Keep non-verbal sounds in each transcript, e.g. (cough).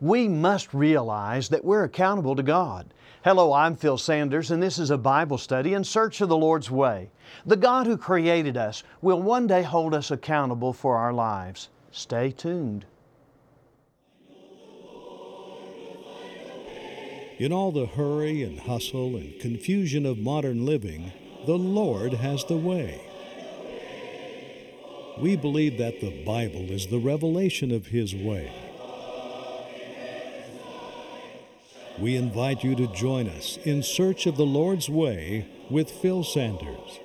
we must realize that we're accountable to God. Hello, I'm Phil Sanders, and this is a Bible study in search of the Lord's way. The God who created us will one day hold us accountable for our lives. Stay tuned. In all the hurry and hustle and confusion of modern living, the Lord has the way. We believe that the Bible is the revelation of His way. We invite you to join us in search of the Lord's way with Phil Sanders.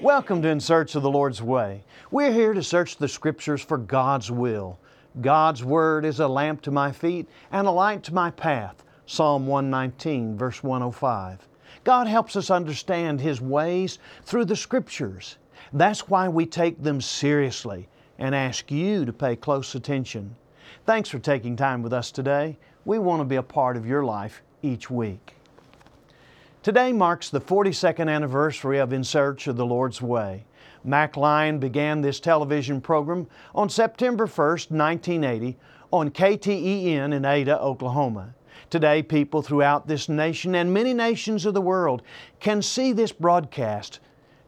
Welcome to In Search of the Lord's Way. We're here to search the Scriptures for God's will. God's Word is a lamp to my feet and a light to my path. Psalm 119, verse 105. God helps us understand His ways through the Scriptures. That's why we take them seriously and ask you to pay close attention. Thanks for taking time with us today. We want to be a part of your life each week. Today marks the 42nd anniversary of In Search of the Lord's Way. Mac Lyon began this television program on September 1st, 1980, on KTEN in Ada, Oklahoma. Today, people throughout this nation and many nations of the world can see this broadcast.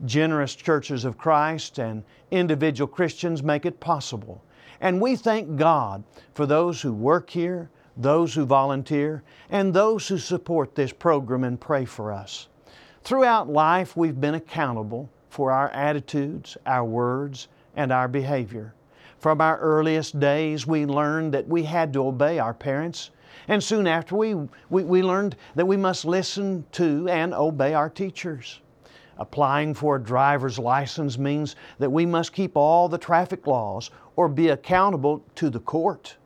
Generous churches of Christ and individual Christians make it possible. And we thank God for those who work here, those who volunteer, and those who support this program and pray for us. Throughout life, we've been accountable for our attitudes, our words, and our behavior. From our earliest days, we learned that we had to obey our parents, and soon after, we, we, we learned that we must listen to and obey our teachers. Applying for a driver's license means that we must keep all the traffic laws or be accountable to the court.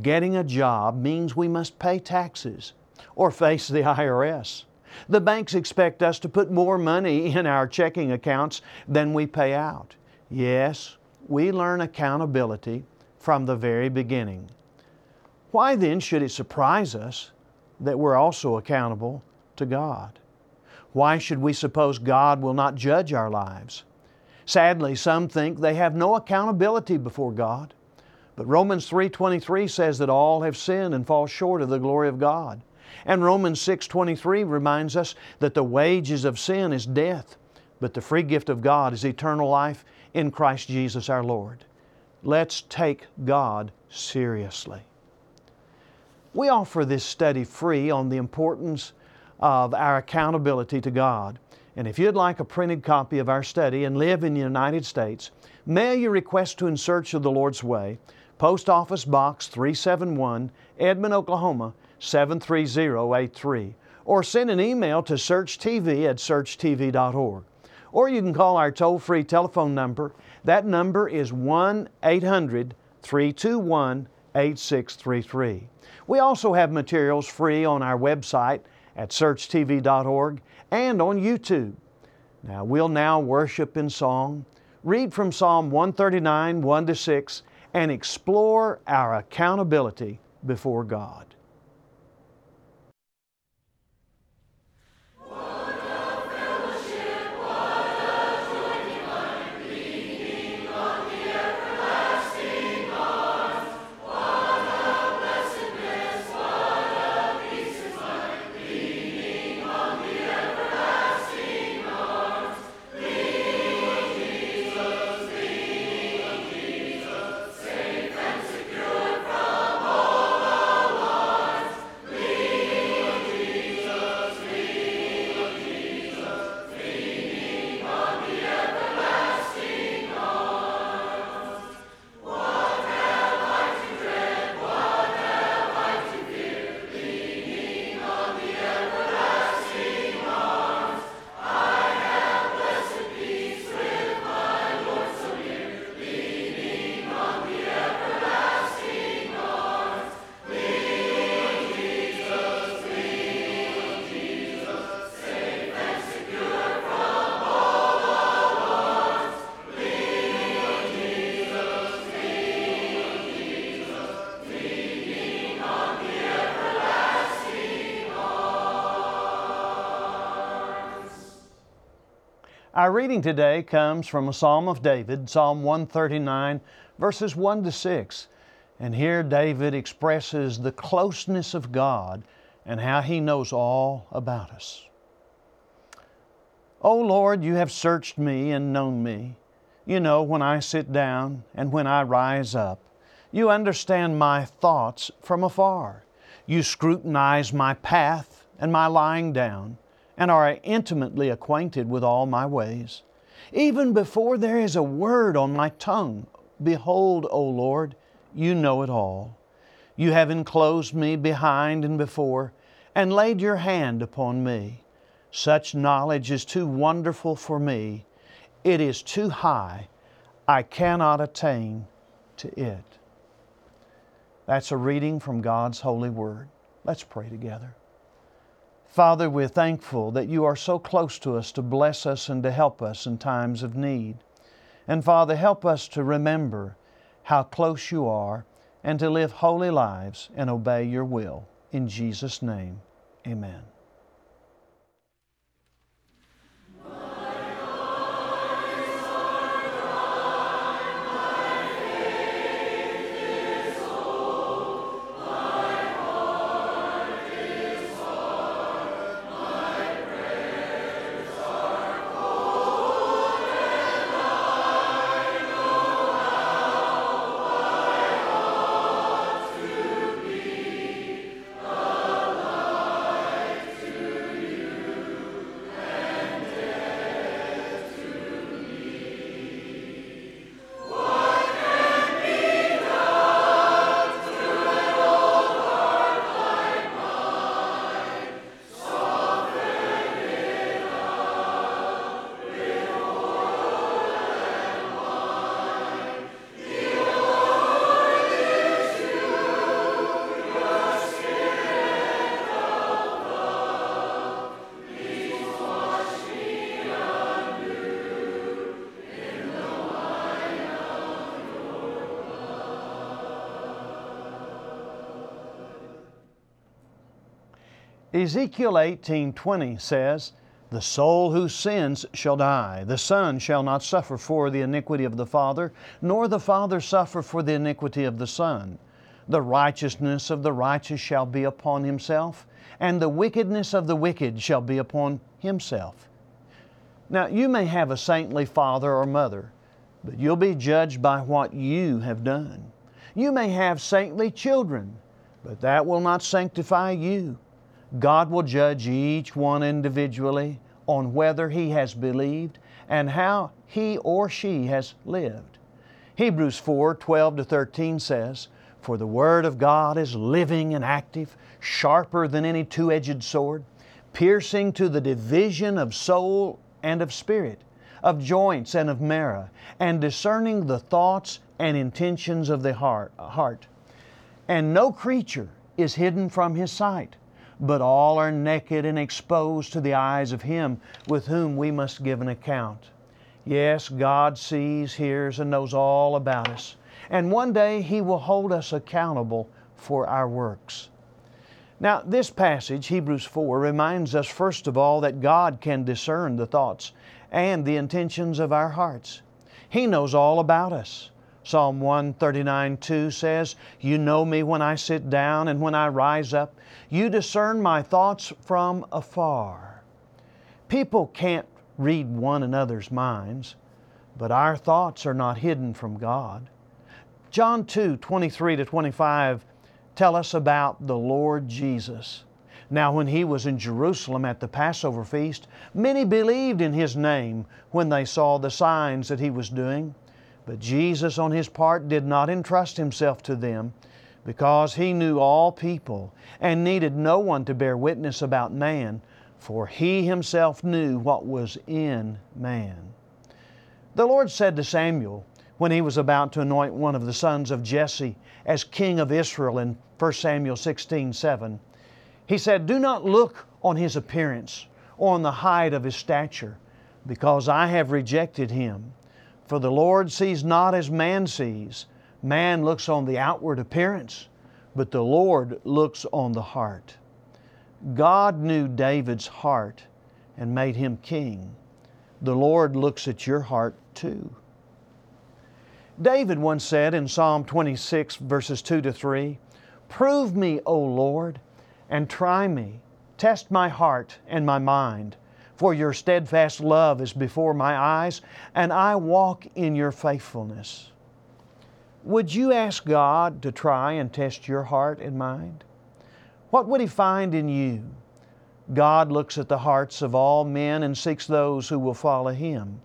Getting a job means we must pay taxes or face the IRS. The banks expect us to put more money in our checking accounts than we pay out. Yes, we learn accountability from the very beginning. Why then should it surprise us that we're also accountable to God? Why should we suppose God will not judge our lives? Sadly, some think they have no accountability before God. But Romans 3:23 says that all have sinned and fall short of the glory of God. And Romans 6:23 reminds us that the wages of sin is death, but the free gift of God is eternal life in Christ Jesus our Lord. Let's take God seriously. We offer this study free on the importance of our accountability to God. And if you'd like a printed copy of our study and live in the United States, mail your request to In Search of the Lord's Way Post Office Box 371, Edmond, Oklahoma 73083, or send an email to searchtv at searchtv.org. Or you can call our toll free telephone number. That number is 1 800 321 8633. We also have materials free on our website at searchtv.org and on YouTube. Now we'll now worship in song, read from Psalm 139, 1 to 6, and explore our accountability before God. Our reading today comes from a Psalm of David, Psalm 139, verses 1 to 6. And here David expresses the closeness of God and how He knows all about us. O Lord, you have searched me and known me. You know when I sit down and when I rise up. You understand my thoughts from afar. You scrutinize my path and my lying down, and are intimately acquainted with all my ways. Even before there is a word on my tongue, behold, O Lord, you know it all. You have enclosed me behind and before, and laid your hand upon me. Such knowledge is too wonderful for me. It is too high. I cannot attain to it. That's a reading from God's holy word. Let's pray together. Father, we're thankful that you are so close to us to bless us and to help us in times of need. And Father, help us to remember how close you are and to live holy lives and obey your will. In Jesus' name, amen. Ezekiel 18:20 says, "The soul who sins shall die. The son shall not suffer for the iniquity of the father, nor the father suffer for the iniquity of the son. The righteousness of the righteous shall be upon himself, and the wickedness of the wicked shall be upon himself." Now, you may have a saintly father or mother, but you'll be judged by what you have done. You may have saintly children, but that will not sanctify you. God will judge each one individually on whether he has believed and how he or she has lived. Hebrews 4 12 to 13 says, For the Word of God is living and active, sharper than any two edged sword, piercing to the division of soul and of spirit, of joints and of marrow, and discerning the thoughts and intentions of the heart. And no creature is hidden from His sight but all are naked and exposed to the eyes of Him with whom we must give an account. Yes, God sees, hears, and knows all about us. And one day He will hold us accountable for our works. Now, this passage, Hebrews 4, reminds us first of all that God can discern the thoughts and the intentions of our hearts. He knows all about us. Psalm 139 2 says, You know me when I sit down and when I rise up. You discern my thoughts from afar. People can't read one another's minds, but our thoughts are not hidden from God. John 2 23 to 25 tell us about the Lord Jesus. Now, when he was in Jerusalem at the Passover feast, many believed in his name when they saw the signs that he was doing. But Jesus, on His part, did not entrust Himself to them because He knew all people and needed no one to bear witness about man, for He Himself knew what was in man. The Lord said to Samuel when he was about to anoint one of the sons of Jesse as king of Israel in 1 Samuel 16 7, He said, Do not look on his appearance or on the height of his stature, because I have rejected him. For the Lord sees not as man sees. Man looks on the outward appearance, but the Lord looks on the heart. God knew David's heart and made him king. The Lord looks at your heart too. David once said in Psalm 26, verses 2 to 3 Prove me, O Lord, and try me. Test my heart and my mind. For your steadfast love is before my eyes, and I walk in your faithfulness. Would you ask God to try and test your heart and mind? What would He find in you? God looks at the hearts of all men and seeks those who will follow Him.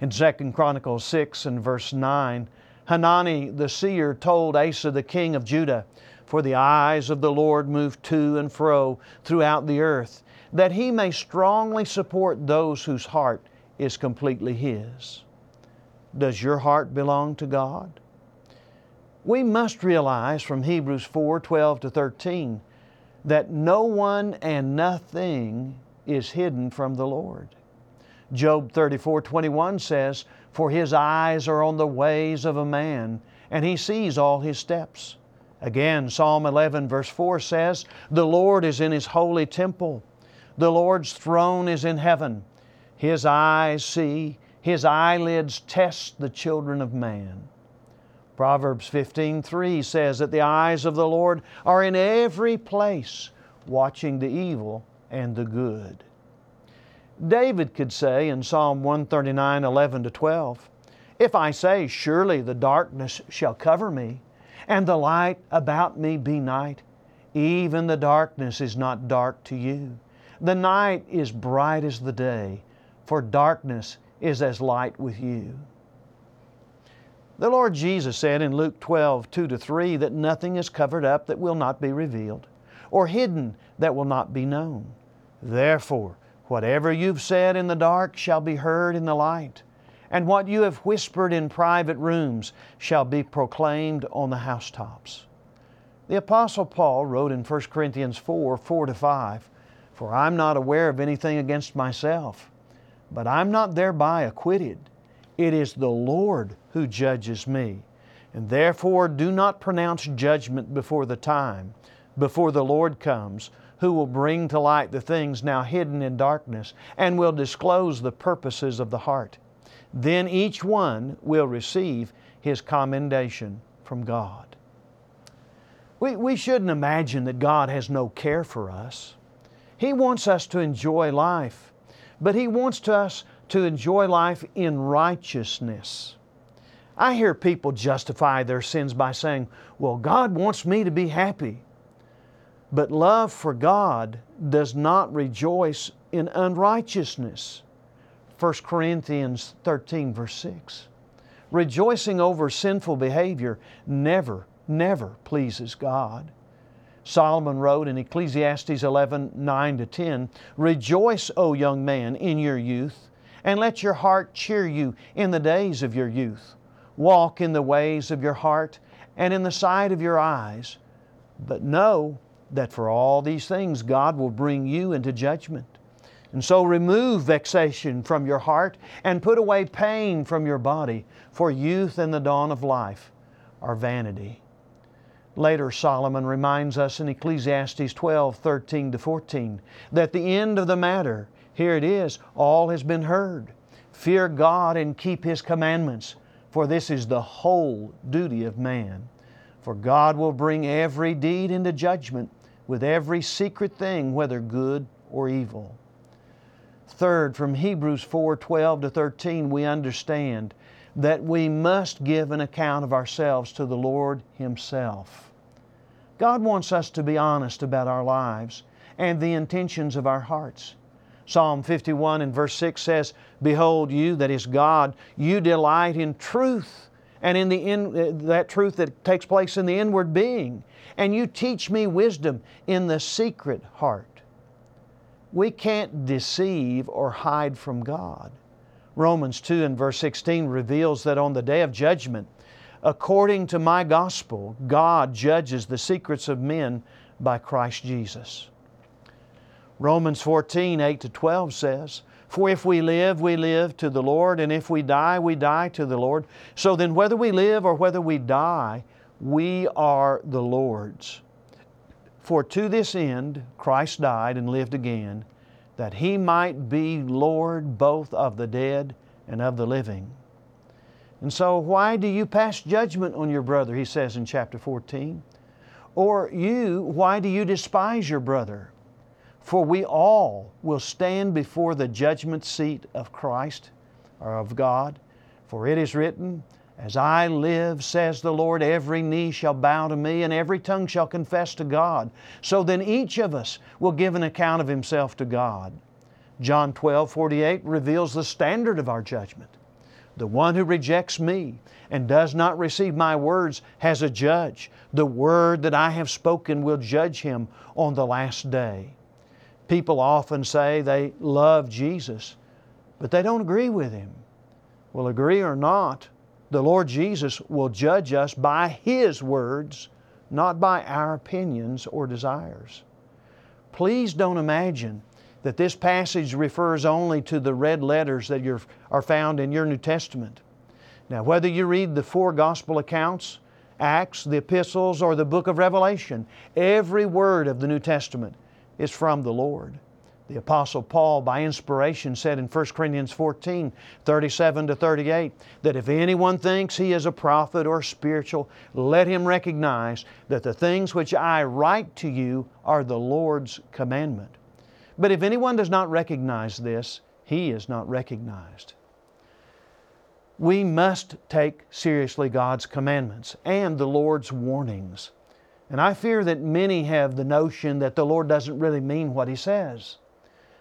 In 2 Chronicles 6 and verse 9, Hanani the seer told Asa the king of Judah, For the eyes of the Lord move to and fro throughout the earth, that He may strongly support those whose heart is completely His. Does your heart belong to God? We must realize from Hebrews 4 12 to 13 that no one and nothing is hidden from the Lord. Job 34 21 says, For his eyes are on the ways of a man, and he sees all his steps. Again, Psalm 11, verse 4 says, The Lord is in his holy temple, the Lord's throne is in heaven. His eyes see, his eyelids test the children of man. Proverbs 15:3 says that the eyes of the Lord are in every place, watching the evil and the good. David could say in Psalm 139:11 to 12, If I say, Surely the darkness shall cover me, and the light about me be night, even the darkness is not dark to you. The night is bright as the day, for darkness is as light with you. The Lord Jesus said in Luke 12, 2 to 3, that nothing is covered up that will not be revealed, or hidden that will not be known. Therefore, whatever you've said in the dark shall be heard in the light, and what you have whispered in private rooms shall be proclaimed on the housetops. The Apostle Paul wrote in 1 Corinthians 4, 4 to 5, For I'm not aware of anything against myself, but I'm not thereby acquitted. It is the Lord who judges me. And therefore do not pronounce judgment before the time, before the Lord comes, who will bring to light the things now hidden in darkness and will disclose the purposes of the heart. Then each one will receive his commendation from God. We, we shouldn't imagine that God has no care for us. He wants us to enjoy life, but He wants us to enjoy life in righteousness. I hear people justify their sins by saying, Well, God wants me to be happy. But love for God does not rejoice in unrighteousness. 1 Corinthians 13, verse 6. Rejoicing over sinful behavior never, never pleases God. Solomon wrote in Ecclesiastes 11, 9 to 10, Rejoice, O young man, in your youth and let your heart cheer you in the days of your youth. Walk in the ways of your heart and in the sight of your eyes. But know that for all these things God will bring you into judgment. And so remove vexation from your heart and put away pain from your body, for youth and the dawn of life are vanity. Later, Solomon reminds us in Ecclesiastes 12 13 to 14 that the end of the matter here it is, all has been heard. Fear God and keep His commandments, for this is the whole duty of man. For God will bring every deed into judgment with every secret thing, whether good or evil. Third, from Hebrews 4 12 to 13, we understand that we must give an account of ourselves to the Lord Himself. God wants us to be honest about our lives and the intentions of our hearts. Psalm 51 and verse 6 says, Behold, you, that is God, you delight in truth and in the in, uh, that truth that takes place in the inward being, and you teach me wisdom in the secret heart. We can't deceive or hide from God. Romans 2 and verse 16 reveals that on the day of judgment, according to my gospel, God judges the secrets of men by Christ Jesus. Romans 14, 8 to 12 says, For if we live, we live to the Lord, and if we die, we die to the Lord. So then, whether we live or whether we die, we are the Lord's. For to this end Christ died and lived again, that He might be Lord both of the dead and of the living. And so, why do you pass judgment on your brother? He says in chapter 14. Or you, why do you despise your brother? For we all will stand before the judgment seat of Christ or of God. For it is written, As I live, says the Lord, every knee shall bow to me, and every tongue shall confess to God. So then each of us will give an account of himself to God. John 12, 48 reveals the standard of our judgment. The one who rejects me and does not receive my words has a judge. The word that I have spoken will judge him on the last day. People often say they love Jesus, but they don't agree with Him. Well, agree or not, the Lord Jesus will judge us by His words, not by our opinions or desires. Please don't imagine that this passage refers only to the red letters that are found in your New Testament. Now, whether you read the four gospel accounts, Acts, the epistles, or the book of Revelation, every word of the New Testament is from the Lord. The Apostle Paul, by inspiration, said in 1 Corinthians 14 37 to 38 that if anyone thinks he is a prophet or spiritual, let him recognize that the things which I write to you are the Lord's commandment. But if anyone does not recognize this, he is not recognized. We must take seriously God's commandments and the Lord's warnings. And I fear that many have the notion that the Lord doesn't really mean what He says.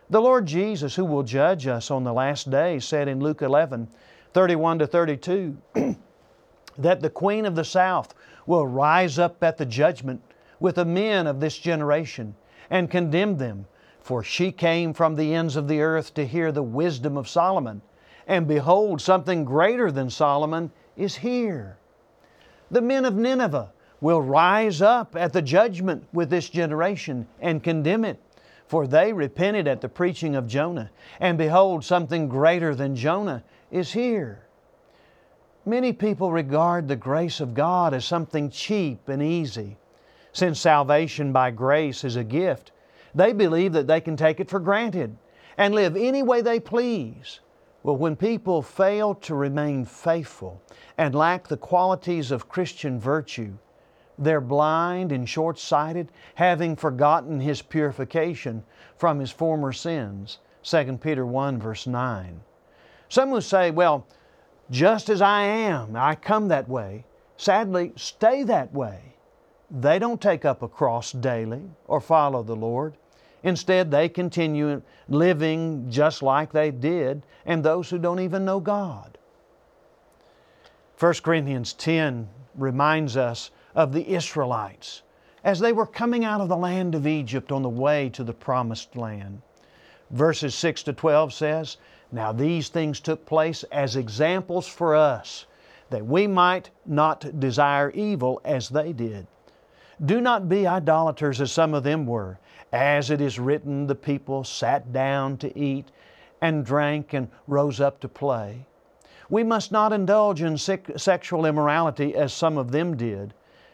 The Lord Jesus, who will judge us on the last day, said in Luke 11 31 to 32 (clears throat) that the Queen of the South will rise up at the judgment with the men of this generation and condemn them, for she came from the ends of the earth to hear the wisdom of Solomon. And behold, something greater than Solomon is here. The men of Nineveh will rise up at the judgment with this generation and condemn it. For they repented at the preaching of Jonah, and behold, something greater than Jonah is here. Many people regard the grace of God as something cheap and easy. Since salvation by grace is a gift, they believe that they can take it for granted and live any way they please. Well, when people fail to remain faithful and lack the qualities of Christian virtue, they're blind and short sighted, having forgotten His purification from His former sins. 2 Peter 1, verse 9. Some will say, well, just as I am, I come that way. Sadly, stay that way. They don't take up a cross daily or follow the Lord. Instead, they continue living just like they did, and those who don't even know God. 1 Corinthians 10 reminds us of the Israelites as they were coming out of the land of Egypt on the way to the promised land. Verses 6 to 12 says, Now these things took place as examples for us, that we might not desire evil as they did. Do not be idolaters as some of them were. As it is written, the people sat down to eat and drank and rose up to play. We must not indulge in sexual immorality as some of them did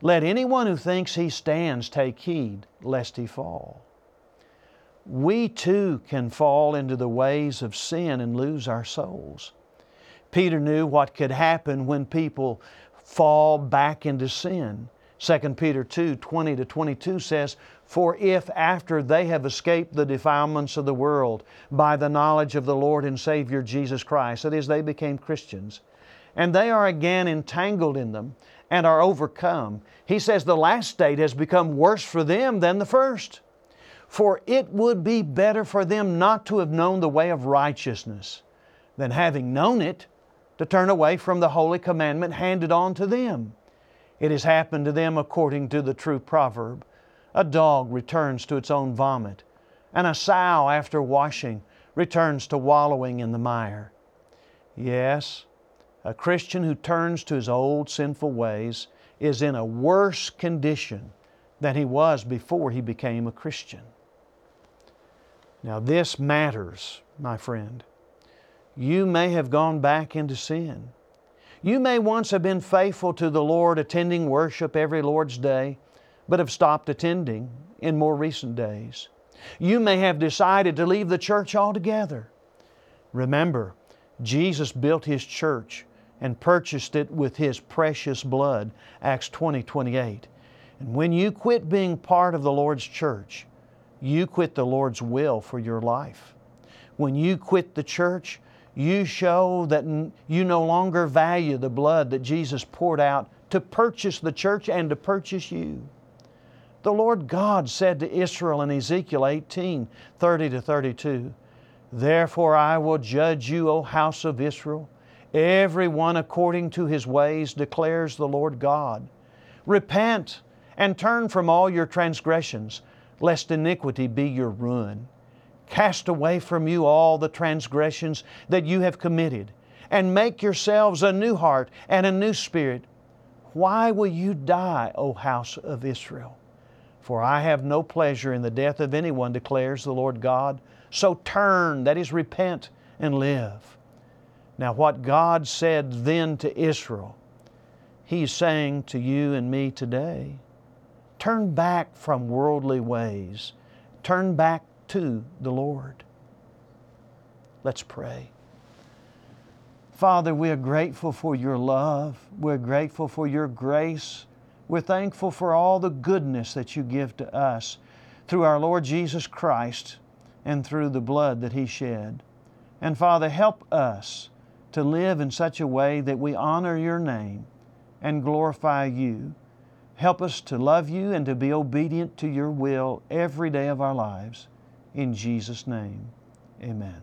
let anyone who thinks he stands take heed lest he fall. We too can fall into the ways of sin and lose our souls. Peter knew what could happen when people fall back into sin. 2 Peter 2 20 to 22 says, For if after they have escaped the defilements of the world by the knowledge of the Lord and Savior Jesus Christ, that is, they became Christians, and they are again entangled in them, and are overcome. He says the last state has become worse for them than the first. For it would be better for them not to have known the way of righteousness than having known it to turn away from the holy commandment handed on to them. It has happened to them according to the true proverb a dog returns to its own vomit, and a sow after washing returns to wallowing in the mire. Yes, a Christian who turns to his old sinful ways is in a worse condition than he was before he became a Christian. Now, this matters, my friend. You may have gone back into sin. You may once have been faithful to the Lord, attending worship every Lord's Day, but have stopped attending in more recent days. You may have decided to leave the church altogether. Remember, Jesus built His church and purchased it with His precious blood, Acts 20 28. And when you quit being part of the Lord's church, you quit the Lord's will for your life. When you quit the church, you show that you no longer value the blood that Jesus poured out to purchase the church and to purchase you. The Lord God said to Israel in Ezekiel 18 30 to 32, Therefore I will judge you, O house of Israel, every one according to his ways, declares the Lord God. Repent and turn from all your transgressions, lest iniquity be your ruin. Cast away from you all the transgressions that you have committed, and make yourselves a new heart and a new spirit. Why will you die, O house of Israel? For I have no pleasure in the death of anyone, declares the Lord God. So turn, that is, repent, and live. Now, what God said then to Israel, He's saying to you and me today. Turn back from worldly ways. Turn back to the Lord. Let's pray. Father, we are grateful for your love. We're grateful for your grace. We're thankful for all the goodness that you give to us through our Lord Jesus Christ and through the blood that He shed. And Father, help us to live in such a way that we honor your name and glorify you. Help us to love you and to be obedient to your will every day of our lives. In Jesus' name, amen.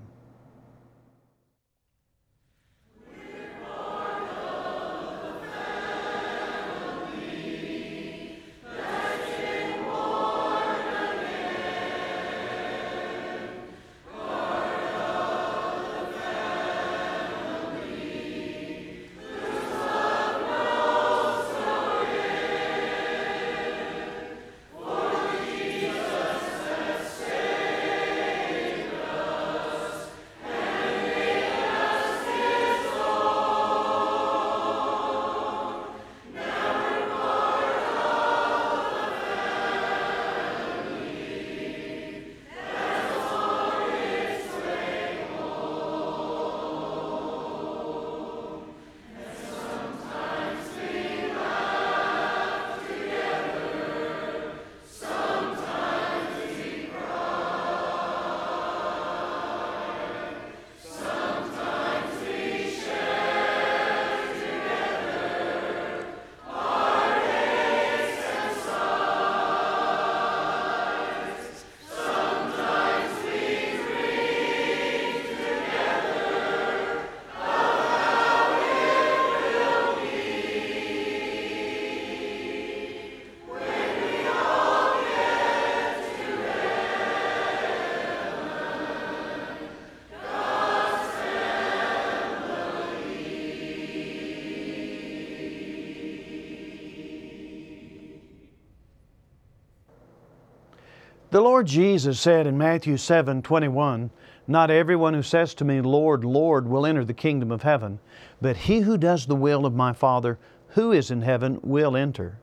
The Lord Jesus said in Matthew 7 21, Not everyone who says to me, Lord, Lord, will enter the kingdom of heaven, but he who does the will of my Father who is in heaven will enter.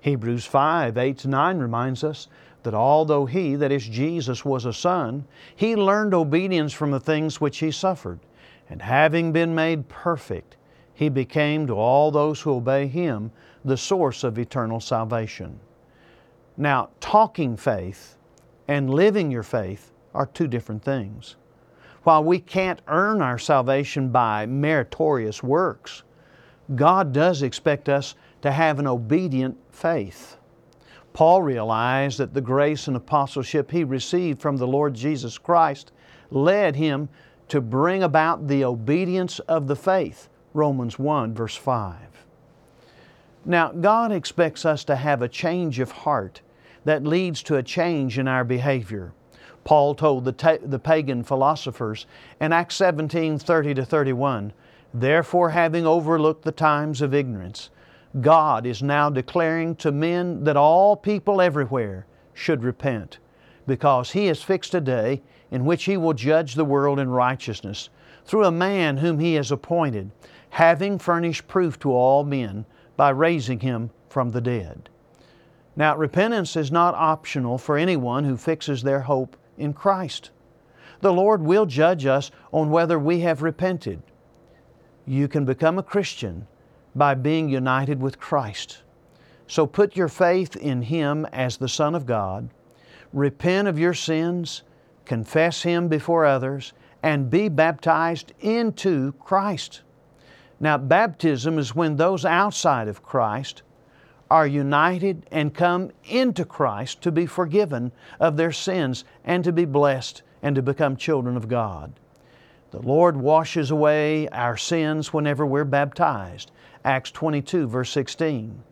Hebrews 5 8 9 reminds us that although he, that is Jesus, was a son, he learned obedience from the things which he suffered, and having been made perfect, he became to all those who obey him the source of eternal salvation. Now, talking faith and living your faith are two different things. While we can't earn our salvation by meritorious works, God does expect us to have an obedient faith. Paul realized that the grace and apostleship he received from the Lord Jesus Christ led him to bring about the obedience of the faith. Romans 1, verse 5. Now, God expects us to have a change of heart that leads to a change in our behavior. Paul told the, ta- the pagan philosophers in Acts 17 30 to 31, Therefore, having overlooked the times of ignorance, God is now declaring to men that all people everywhere should repent because He has fixed a day in which He will judge the world in righteousness through a man whom He has appointed, having furnished proof to all men by raising Him from the dead. Now, repentance is not optional for anyone who fixes their hope in Christ. The Lord will judge us on whether we have repented. You can become a Christian by being united with Christ. So put your faith in Him as the Son of God, repent of your sins, confess Him before others, and be baptized into Christ. Now, baptism is when those outside of Christ are united and come into Christ to be forgiven of their sins and to be blessed and to become children of God. The Lord washes away our sins whenever we're baptized. Acts 22, verse 16.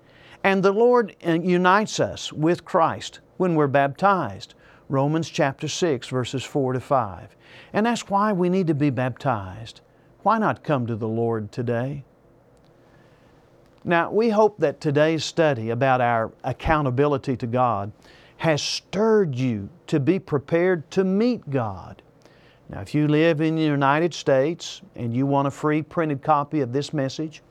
And the Lord uh, unites us with Christ when we're baptized. Romans chapter 6, verses 4 to 5. And that's why we need to be baptized. Why not come to the Lord today? Now, we hope that today's study about our accountability to God has stirred you to be prepared to meet God. Now, if you live in the United States and you want a free printed copy of this message,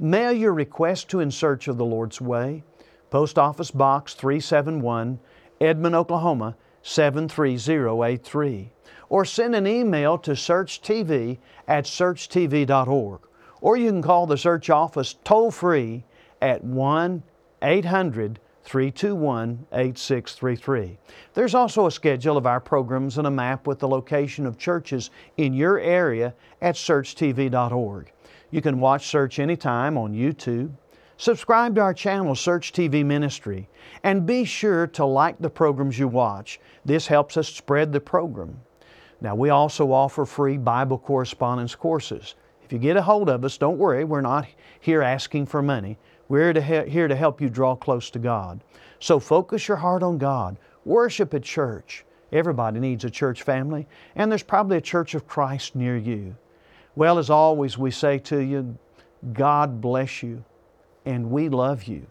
mail your request to In Search of the Lord's Way, Post Office Box 371, Edmond, Oklahoma 73083, or send an email to searchtv at searchtv.org. Or you can call the search office toll free at 1 800 321 8633. There's also a schedule of our programs and a map with the location of churches in your area at searchtv.org. You can watch Search anytime on YouTube. Subscribe to our channel, Search TV Ministry, and be sure to like the programs you watch. This helps us spread the program. Now, we also offer free Bible correspondence courses. If you get a hold of us, don't worry, we're not here asking for money. We're to he- here to help you draw close to God. So focus your heart on God. Worship at church. Everybody needs a church family, and there's probably a church of Christ near you. Well, as always, we say to you, God bless you, and we love you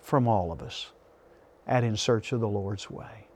from all of us at In Search of the Lord's Way.